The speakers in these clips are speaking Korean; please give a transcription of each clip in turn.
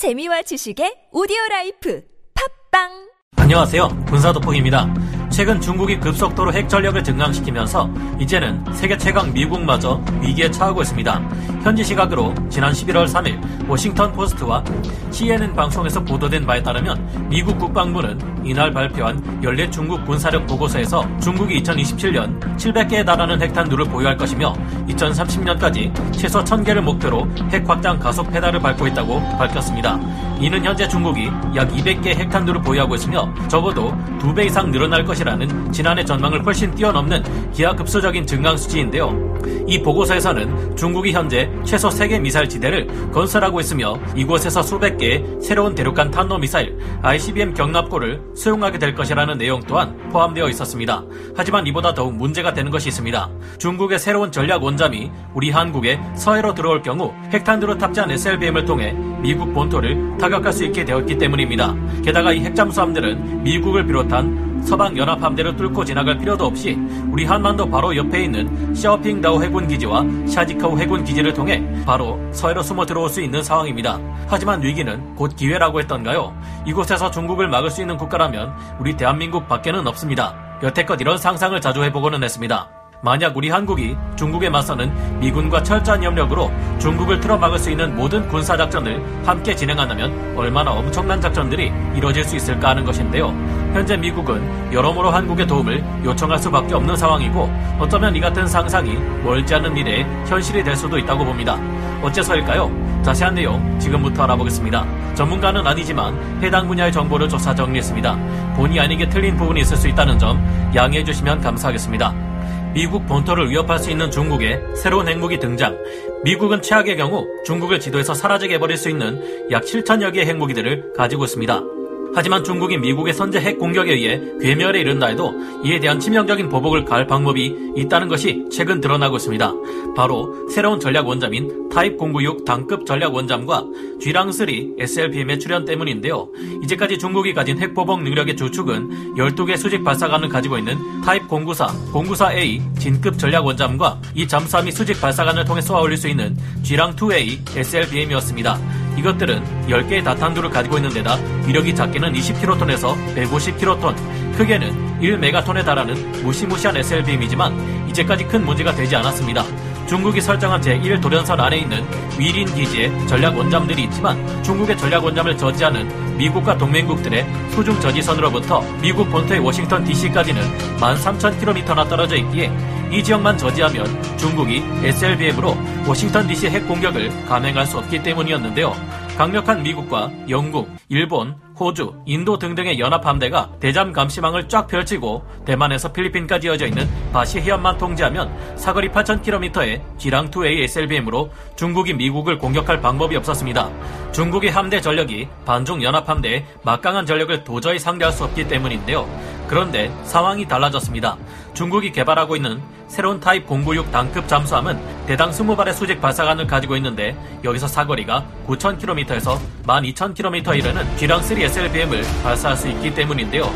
재미와 지식의 오디오 라이프 팟빵 안녕하세요. 군사도폭입니다. 최근 중국이 급속도로 핵 전력을 증강시키면서 이제는 세계 최강 미국마저 위기에 처하고 있습니다. 현지 시각으로 지난 11월 3일 워싱턴 포스트와 CNN 방송에서 보도된 바에 따르면 미국 국방부는 이날 발표한 연례 중국 군사력 보고서에서 중국이 2027년 700개에 달하는 핵탄두를 보유할 것이며 2030년까지 최소 1000개를 목표로 핵 확장 가속 페달을 밟고 있다고 밝혔습니다. 이는 현재 중국이 약 200개 핵탄두를 보유하고 있으며 적어도 2배 이상 늘어날 것이 라는 지난해 전망을 훨씬 뛰어넘는 기하급수적인 증강 수치인데요. 이 보고서에서는 중국이 현재 최소 3개 미사일 지대를 건설하고 있으며 이곳에서 수백 개의 새로운 대륙간 탄도 미사일 ICBM 경납고를 수용하게 될 것이라는 내용 또한 포함되어 있었습니다. 하지만 이보다 더욱 문제가 되는 것이 있습니다. 중국의 새로운 전략 원잠이 우리 한국에 서해로 들어올 경우 핵탄두로 탑재한 SLBM을 통해 미국 본토를 타격할 수 있게 되었기 때문입니다. 게다가 이 핵잠수함들은 미국을 비롯한 서방 연합 함대를 뚫고 지나갈 필요도 없이 우리 한반도 바로 옆에 있는 샤오핑다오 해군 기지와 샤지카우 해군 기지를 통해 바로 서해로 숨어 들어올 수 있는 상황입니다. 하지만 위기는 곧 기회라고 했던가요? 이곳에서 중국을 막을 수 있는 국가라면 우리 대한민국 밖에는 없습니다. 여태껏 이런 상상을 자주 해보고는 했습니다. 만약 우리 한국이 중국에 맞서는 미군과 철저한 협력으로 중국을 틀어막을 수 있는 모든 군사작전을 함께 진행한다면 얼마나 엄청난 작전들이 이뤄질 수 있을까 하는 것인데요. 현재 미국은 여러모로 한국의 도움을 요청할 수밖에 없는 상황이고 어쩌면 이 같은 상상이 멀지 않은 미래에 현실이 될 수도 있다고 봅니다. 어째서일까요? 자세한 내용 지금부터 알아보겠습니다. 전문가는 아니지만 해당 분야의 정보를 조사 정리했습니다. 본의 아니게 틀린 부분이 있을 수 있다는 점 양해해 주시면 감사하겠습니다. 미국 본토를 위협할 수 있는 중국의 새로운 핵무기 등장. 미국은 최악의 경우 중국을 지도에서 사라지게 해버릴 수 있는 약 7천여 개의 핵무기들을 가지고 있습니다. 하지만 중국이 미국의 선제 핵 공격에 의해 괴멸에 이른다 해도 이에 대한 치명적인 보복을 가할 방법이 있다는 것이 최근 드러나고 있습니다. 바로 새로운 전략 원잠인 타입 096 당급 전략 원잠과 쥐랑3 SLBM의 출현 때문인데요. 이제까지 중국이 가진 핵 보복 능력의 주축은 12개 수직 발사관을 가지고 있는 타입 094, 094A 진급 전략 원잠과 이 잠수함이 수직 발사관을 통해 쏘아 올릴 수 있는 쥐랑2A SLBM이었습니다. 이것들은 10개의 다탄두를 가지고 있는 데다 위력이 작게는 20kton에서 150kton, 크게는 1메가톤에 달하는 무시무시한 SLBM이지만 이제까지 큰 문제가 되지 않았습니다. 중국이 설정한 제1도련선 안에 있는 위린 기지에 전략 원잠들이 있지만 중국의 전략 원잠을 저지하는 미국과 동맹국들의 소중 저지선으로부터 미국 본토의 워싱턴 DC까지는 13,000km나 떨어져 있기에 이 지역만 저지하면 중국이 SLBM으로 워싱턴 DC 핵 공격을 감행할 수 없기 때문이었는데요. 강력한 미국과 영국, 일본, 호주, 인도 등등의 연합 함대가 대잠 감시망을 쫙 펼치고 대만에서 필리핀까지 이어져 있는 바시 해협만 통제하면 사거리 8,000km의 지랑2A SLBM으로 중국이 미국을 공격할 방법이 없었습니다. 중국의 함대 전력이 반중 연합 함대의 막강한 전력을 도저히 상대할 수 없기 때문인데요. 그런데 상황이 달라졌습니다. 중국이 개발하고 있는 새로운 타입 096 단급 잠수함은 대당 20발의 수직 발사관을 가지고 있는데 여기서 사거리가 9,000km에서 12,000km에 이르는 기랑3 SLBM을 발사할 수 있기 때문인데요.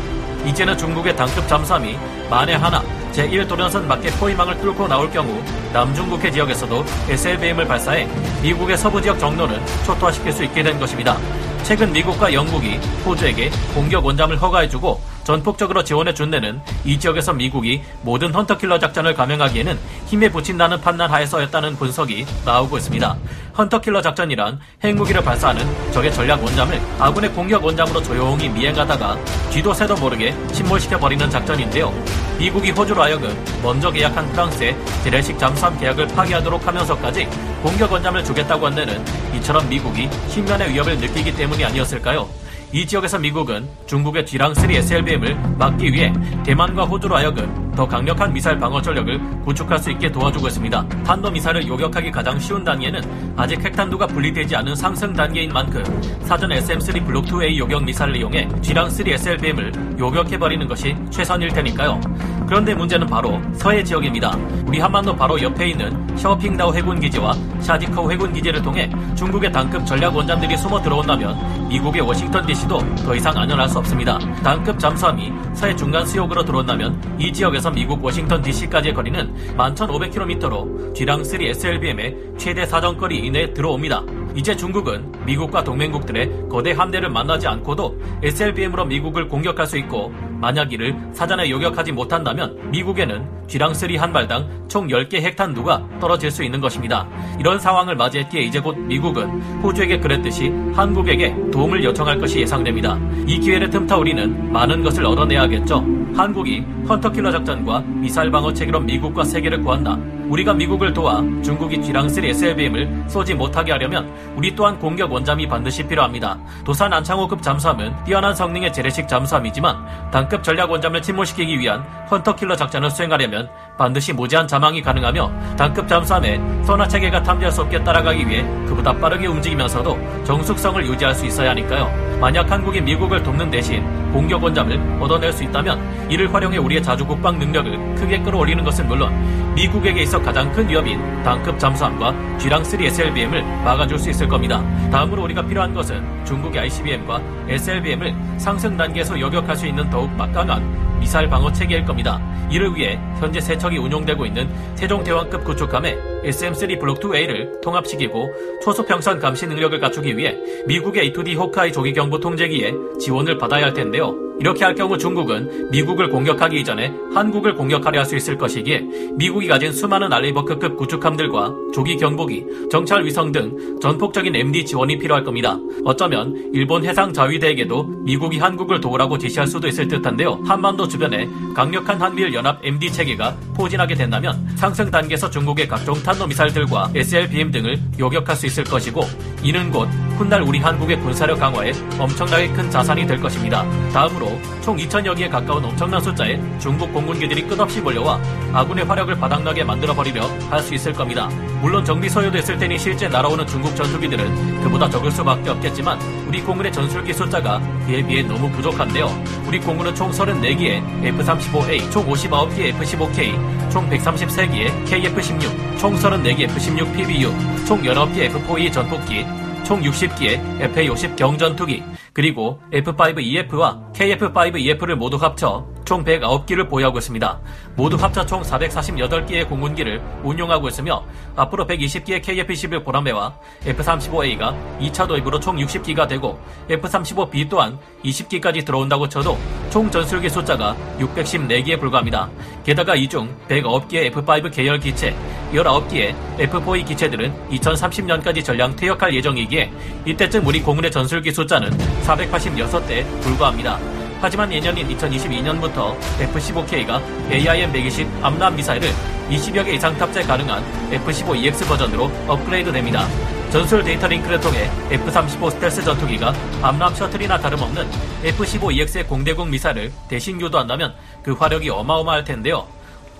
이제는 중국의 단급 잠수함이 만에 하나 제1도련선 밖에 포위망을 뚫고 나올 경우 남중국해 지역에서도 SLBM을 발사해 미국의 서부 지역 정도는 초토화시킬 수 있게 된 것입니다. 최근 미국과 영국이 호주에게 공격 원잠을 허가해주고 전폭적으로 지원해 준 데는 이 지역에서 미국이 모든 헌터킬러 작전을 감행하기에는 힘에 붙인다는 판단 하에서였다는 분석이 나오고 있습니다. 헌터킬러 작전이란 핵무기를 발사하는 적의 전략 원잠을 아군의 공격 원잠으로 조용히 미행하다가 뒤도 새도 모르게 침몰시켜버리는 작전인데요. 미국이 호주로 하여금 먼저 계약한 프랑스의 재래식 잠수함 계약을 파기하도록 하면서까지 공격 원잠을 주겠다고 한 데는 이처럼 미국이 신면의 위협을 느끼기 때문이 아니었을까요? 이 지역에서 미국은 중국의 쥐랑3 SLBM을 막기 위해 대만과 호주로 하여금 더 강력한 미사일 방어 전력을 구축할 수 있게 도와주고 있습니다. 탄도 미사일을 요격하기 가장 쉬운 단계는 아직 핵탄두가 분리되지 않은 상승 단계인 만큼 사전 SM3 블록 2A 요격 미사일을 이용해 쥐랑 3 SLBM을 요격해버리는 것이 최선일 테니까요. 그런데 문제는 바로 서해 지역입니다. 우리 한반도 바로 옆에 있는 샤오핑다오 해군 기지와 샤지카우 해군 기지를 통해 중국의 단급 전략 원잠들이 숨어 들어온다면 미국의 워싱턴 DC도 더 이상 안전할 수 없습니다. 단급 잠수함이 서해 중간 수역으로 들어온다면 이 지역에서 미국 워싱턴 DC까지의 거리는 11,500km로 쥐랑 3 SLBM의 최대 사정거리 이내에 들어옵니다. 이제 중국은 미국과 동맹국들의 거대 함대를 만나지 않고도 SLBM으로 미국을 공격할 수 있고 만약 이를 사전에 요격하지 못한다면 미국에는 쥐랑3 한 발당 총 10개 핵탄두가 떨어질 수 있는 것입니다. 이런 상황을 맞이했기에 이제 곧 미국은 호주에게 그랬듯이 한국에게 도움을 요청할 것이 예상됩니다. 이 기회를 틈타 우리는 많은 것을 얻어내야겠죠. 한국이 헌터킬러 작전과 미사일 방어 체계로 미국과 세계를 구한다. 우리가 미국을 도와 중국이 쥐랑3 SLBM을 쏘지 못하게 하려면 우리 또한 공격 원잠이 반드시 필요합니다. 도산 안창호급 잠수함은 뛰어난 성능의 재래식 잠수함이지만 단급 전략 원잠을 침몰시키기 위한 헌터킬러 작전을 수행하려면 반드시 무제한 자망이 가능하며 단급 잠수함의 소나 체계가 탐지할 수 없게 따라가기 위해 그보다 빠르게 움직이면서도 정숙성을 유지할 수 있어야 하니까요. 만약 한국이 미국을 돕는 대신 공격 원잠을 얻어낼 수 있다면 이를 활용해 우리의 자주 국방 능력을 크게 끌어올리는 것은 물론 미국에게 있어 가장 큰 위협인 단급 잠수함과 쥐랑3 SLBM을 막아줄 수 있을 겁니다. 다음으로 우리가 필요한 것은 중국의 ICBM과 SLBM을 상승 단계에서 요격할 수 있는 더욱 막강한 미사일 방어 체계일 겁니다. 이를 위해 현재 세 척이 운용되고 있는 세종대왕급 구축함에 SM3 블록 2A를 통합시키고 초소평선 감시 능력을 갖추기 위해 미국의 A2D 호크아이 조기경보 통제기에 지원을 받아야 할 텐데요. 이렇게 할 경우 중국은 미국을 공격하기 이전에 한국을 공격하려 할 수 있을 것이기에 미국이 가진 수많은 알리버크급 구축함들과 조기 경보기, 정찰 위성 등 전폭적인 MD 지원이 필요할 겁니다. 어쩌면 일본 해상 자위대에게도 미국이 한국을 도우라고 지시할 수도 있을 듯한데요. 한반도 주변에 강력한 한미일 연합 MD 체계가 포진하게 된다면 상승 단계에서 중국의 각종 탄도미사일들과 SLBM 등을 요격할 수 있을 것이고 이는 곧 훗날 우리 한국의 군사력 강화에 엄청나게 큰 자산이 될 것입니다. 다음으로 총 2천여 개에 가까운 엄청난 숫자의 중국 공군기들이 끝없이 몰려와 아군의 화력을 바닥나게 만들어버리려 할 수 있을 겁니다. 물론 정비 소요됐을 테니 실제 날아오는 중국 전투기들은 그보다 적을 수밖에 없겠지만 우리 공군의 전술기 숫자가 그에 비해 너무 부족한데요. 우리 공군은 총 34기의 F-35A, 총 59기의 F-15K, 총 133기의 KF-16, 총 34기 F-16 PBU, 총 19기 F-4E 전폭기, 총 60기의 FA-50 경전투기, 그리고 F5EF와 KF5EF를 모두 합쳐 총 109기를 보유하고 있습니다. 모두 합쳐 총 448기의 공군기를 운용하고 있으며 앞으로 120기의 KF-21 보람매와 F-35A가 2차 도입으로 총 60기가 되고 F-35B 또한 20기까지 들어온다고 쳐도 총 전술기 숫자가 614기에 불과합니다. 게다가 이 중 109기의 F-5 계열 기체, 19기의 F-4E 기체들은 2030년까지 전량 퇴역할 예정이기에 이때쯤 우리 공군의 전술기 숫자는 486대에 불과합니다. 하지만 예년인 2022년부터 F-15K가 AIM-120 암람 미사일을 20여 개 이상 탑재 가능한 F-15EX 버전으로 업그레이드 됩니다. 전술 데이터 링크를 통해 F-35 스텔스 전투기가 암람 셔틀이나 다름없는 F-15EX의 공대공 미사일을 대신 유도한다면 그 화력이 어마어마할 텐데요.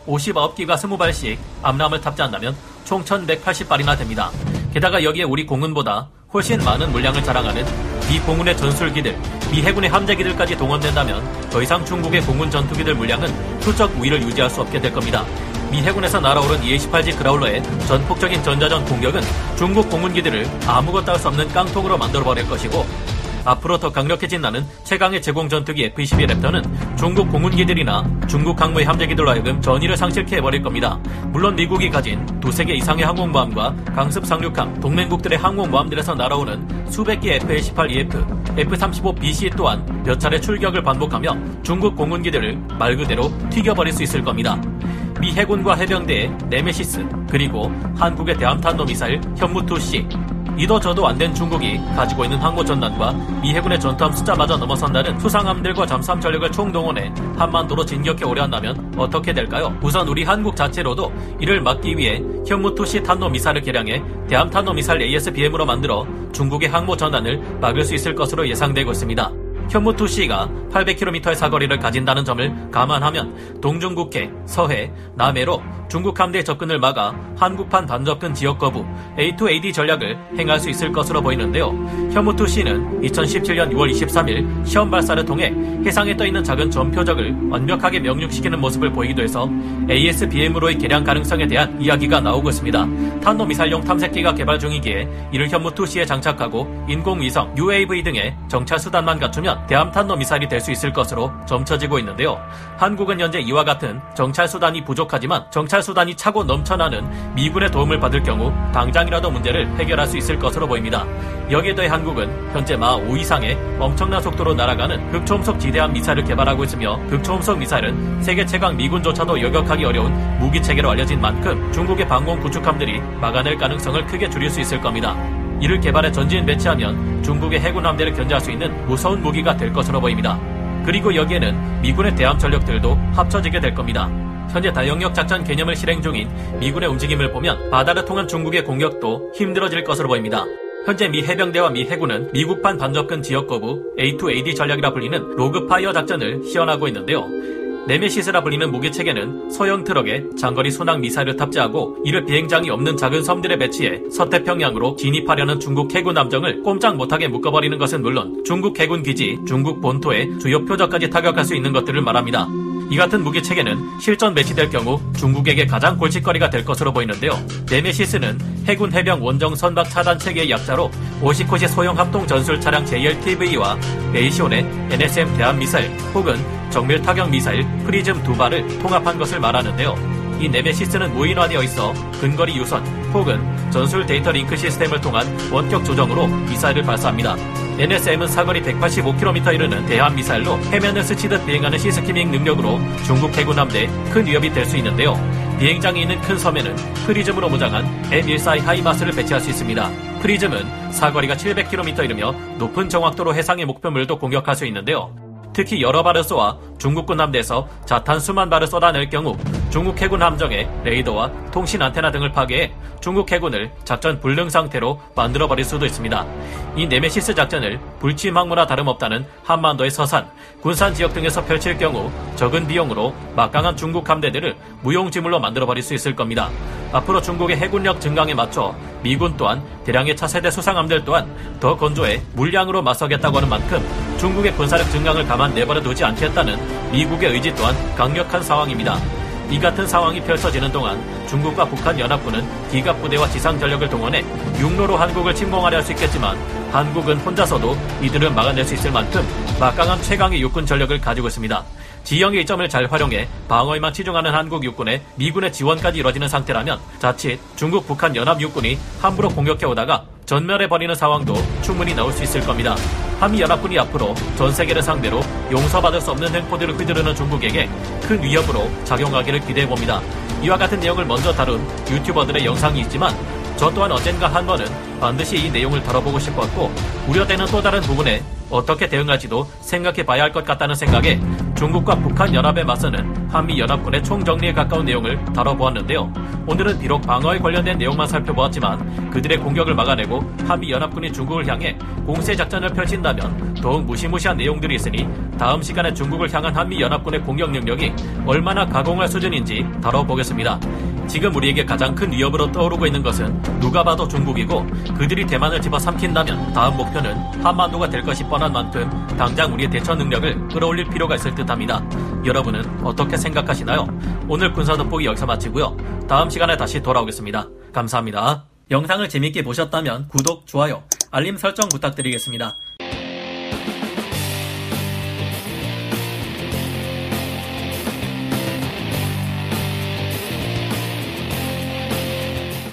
59기가 20발씩 암람을 탑재한다면 총 1180발이나 됩니다. 게다가 여기에 우리 공군보다 훨씬 많은 물량을 자랑하는 미 공군의 전술기들, 미 해군의 함재기들까지 동원된다면 더 이상 중국의 공군 전투기들 물량은 수적 우위를 유지할 수 없게 될 겁니다. 미 해군에서 날아오른 EA-18G 그라울러의 전폭적인 전자전 공격은 중국 공군기들을 아무것도 할 수 없는 깡통으로 만들어버릴 것이고 앞으로 더 강력해진 나는 최강의 제공 전투기 F-22 랩터는 중국 공군기들이나 중국 항모의 함재기들로 하여금 전의를 상실케 해버릴 겁니다. 물론 미국이 가진 두세 개 이상의 항공모함과 강습 상륙함, 동맹국들의 항공모함들에서 날아오는 수백 개의 F-18EF, F-35BC 또한 몇 차례 출격을 반복하며 중국 공군기들을 말 그대로 튀겨버릴 수 있을 겁니다. 미 해군과 해병대의 네메시스, 그리고 한국의 대함탄도 미사일 현무2C, 이도 저도 안 된 중국이 가지고 있는 항모 전단과 미 해군의 전투함 숫자마저 넘어선다는 수상함들과 잠수함 전력을 총동원해 한반도로 진격해 오려 한다면 어떻게 될까요? 우선 우리 한국 자체로도 이를 막기 위해 현무투시 탄도 미사를 개량해 대함 탄도 미사일 ASBM으로 만들어 중국의 항모 전단을 막을 수 있을 것으로 예상되고 있습니다. 현무2C가 800km의 사거리를 가진다는 점을 감안하면 동중국해, 서해, 남해로 중국 함대의 접근을 막아 한국판 반접근 지역 거부 A2AD 전략을 행할 수 있을 것으로 보이는데요. 현무2C는 2017년 6월 23일 시험 발사를 통해 해상에 떠 있는 작은 전표적을 완벽하게 명륙시키는 모습을 보이기도 해서 ASBM으로의 개량 가능성에 대한 이야기가 나오고 있습니다. 탄도미사일용 탐색기가 개발 중이기에 이를 현무2C에 장착하고 인공위성, UAV 등의 정찰 수단만 갖추면 되면 대함탄도 미사일이 될 수 있을 것으로 점쳐지고 있는데요. 한국은 현재 이와 같은 정찰 수단이 부족하지만 정찰 수단이 차고 넘쳐나는 미군의 도움을 받을 경우 당장이라도 문제를 해결할 수 있을 것으로 보입니다. 여기에 더해 한국은 현재 마 5 이상의 엄청난 속도로 날아가는 극초음속 지대함 미사일을 개발하고 있으며 극초음속 미사일은 세계 최강 미군조차도 여격하기 어려운 무기 체계로 알려진 만큼 중국의 방공 구축함들이 막아낼 가능성을 크게 줄일 수 있을 겁니다. 이를 개발해 전진 배치하면 중국의 해군 함대를 견제할 수 있는 무서운 무기가 될 것으로 보입니다. 그리고 여기에는 미군의 대함 전력들도 합쳐지게 될 겁니다. 현재 다영역 작전 개념을 실행 중인 미군의 움직임을 보면 바다를 통한 중국의 공격도 힘들어질 것으로 보입니다. 현재 미 해병대와 미 해군은 미국판 반접근 지역 거부 A2AD 전략이라 불리는 로그파이어 작전을 시연하고 있는데요. 네메시스라 불리는 무기 체계는 소형 트럭에 장거리 순항 미사일을 탑재하고 이를 비행장이 없는 작은 섬들에 배치해 서태평양으로 진입하려는 중국 해군 함정을 꼼짝 못하게 묶어버리는 것은 물론 중국 해군 기지, 중국 본토의 주요 표적까지 타격할 수 있는 것들을 말합니다. 이 같은 무기 체계는 실전 배치될 경우 중국에게 가장 골칫거리가 될 것으로 보이는데요. 네메시스는 해군 해병 원정 선박 차단 체계의 약자로 오시코시 소형 합동 전술 차량 JLTV와 레이시온의 NSM 대함 미사일 혹은 정밀 타격 미사일 프리즘 두 발을 통합한 것을 말하는데요. 이 네메시스는 무인화되어 있어 근거리 유선 혹은 전술 데이터 링크 시스템을 통한 원격 조정으로 미사일을 발사합니다. NSM은 사거리 185km 이르는 대함 미사일로 해면을 스치듯 비행하는 sea skimming 능력으로 중국 해군 함대에 큰 위협이 될 수 있는데요. 비행장이 있는 큰 섬에는 프리즘으로 무장한 M142 하이마스를 배치할 수 있습니다. 프리즘은 사거리가 700km 이르며 높은 정확도로 해상의 목표물도 공격할 수 있는데요. 특히 여러 발을 쏘아 중국군 함대에서 자탄 수만 발을 쏟아낼 경우 중국 해군 함정의 레이더와 통신 안테나 등을 파괴해 중국 해군을 작전 불능 상태로 만들어버릴 수도 있습니다. 이 네메시스 작전을 불침항모나 다름없다는 한반도의 서산, 군산 지역 등에서 펼칠 경우 적은 비용으로 막강한 중국 함대들을 무용지물로 만들어버릴 수 있을 겁니다. 앞으로 중국의 해군력 증강에 맞춰 미군 또한 대량의 차세대 수상함들 또한 더 건조해 물량으로 맞서겠다고 하는 만큼 중국의 군사력 증강을 가만 내버려 두지 않겠다는 미국의 의지 또한 강력한 상황입니다. 이 같은 상황이 펼쳐지는 동안 중국과 북한 연합군은 기갑 부대와 지상 전력을 동원해 육로로 한국을 침공하려 할 수 있겠지만 한국은 혼자서도 이들을 막아낼 수 있을 만큼 막강한 최강의 육군 전력을 가지고 있습니다. 지형의 이점을 잘 활용해 방어에만 치중하는 한국 육군의 미군의 지원까지 이뤄지는 상태라면 자칫 중국 북한 연합 육군이 함부로 공격해 오다가 전멸해버리는 상황도 충분히 나올 수 있을 겁니다. 한미연합군이 앞으로 전 세계를 상대로 용서받을 수 없는 횡포들을 휘두르는 중국에게 큰 위협으로 작용하기를 기대해 봅니다. 이와 같은 내용을 먼저 다룬 유튜버들의 영상이 있지만 저 또한 언젠가 한 번은 반드시 이 내용을 다뤄보고 싶었고 우려되는 또 다른 부분에 어떻게 대응할지도 생각해 봐야 할 것 같다는 생각에 중국과 북한 연합에 맞서는 한미 연합군의 총정리에 가까운 내용을 다뤄보았는데요. 오늘은 비록 방어에 관련된 내용만 살펴보았지만 그들의 공격을 막아내고 한미 연합군이 중국을 향해 공세 작전을 펼친다면 더욱 무시무시한 내용들이 있으니 다음 시간에 중국을 향한 한미 연합군의 공격 능력이 얼마나 가공할 수준인지 다뤄보겠습니다. 지금 우리에게 가장 큰 위협으로 떠오르고 있는 것은 누가 봐도 중국이고 그들이 대만을 집어삼킨다면 다음 목표는 한반도가 될 것이 뻔한 만큼 당장 우리의 대처 능력을 끌어올릴 필요가 있을 듯합니다. 여러분은 어떻게 생각하시나요? 오늘 군사 돋보기 여기서 마치고요. 다음 시간에 다시 돌아오겠습니다. 감사합니다. 영상을 재밌게 보셨다면 구독, 좋아요, 알림 설정 부탁드리겠습니다.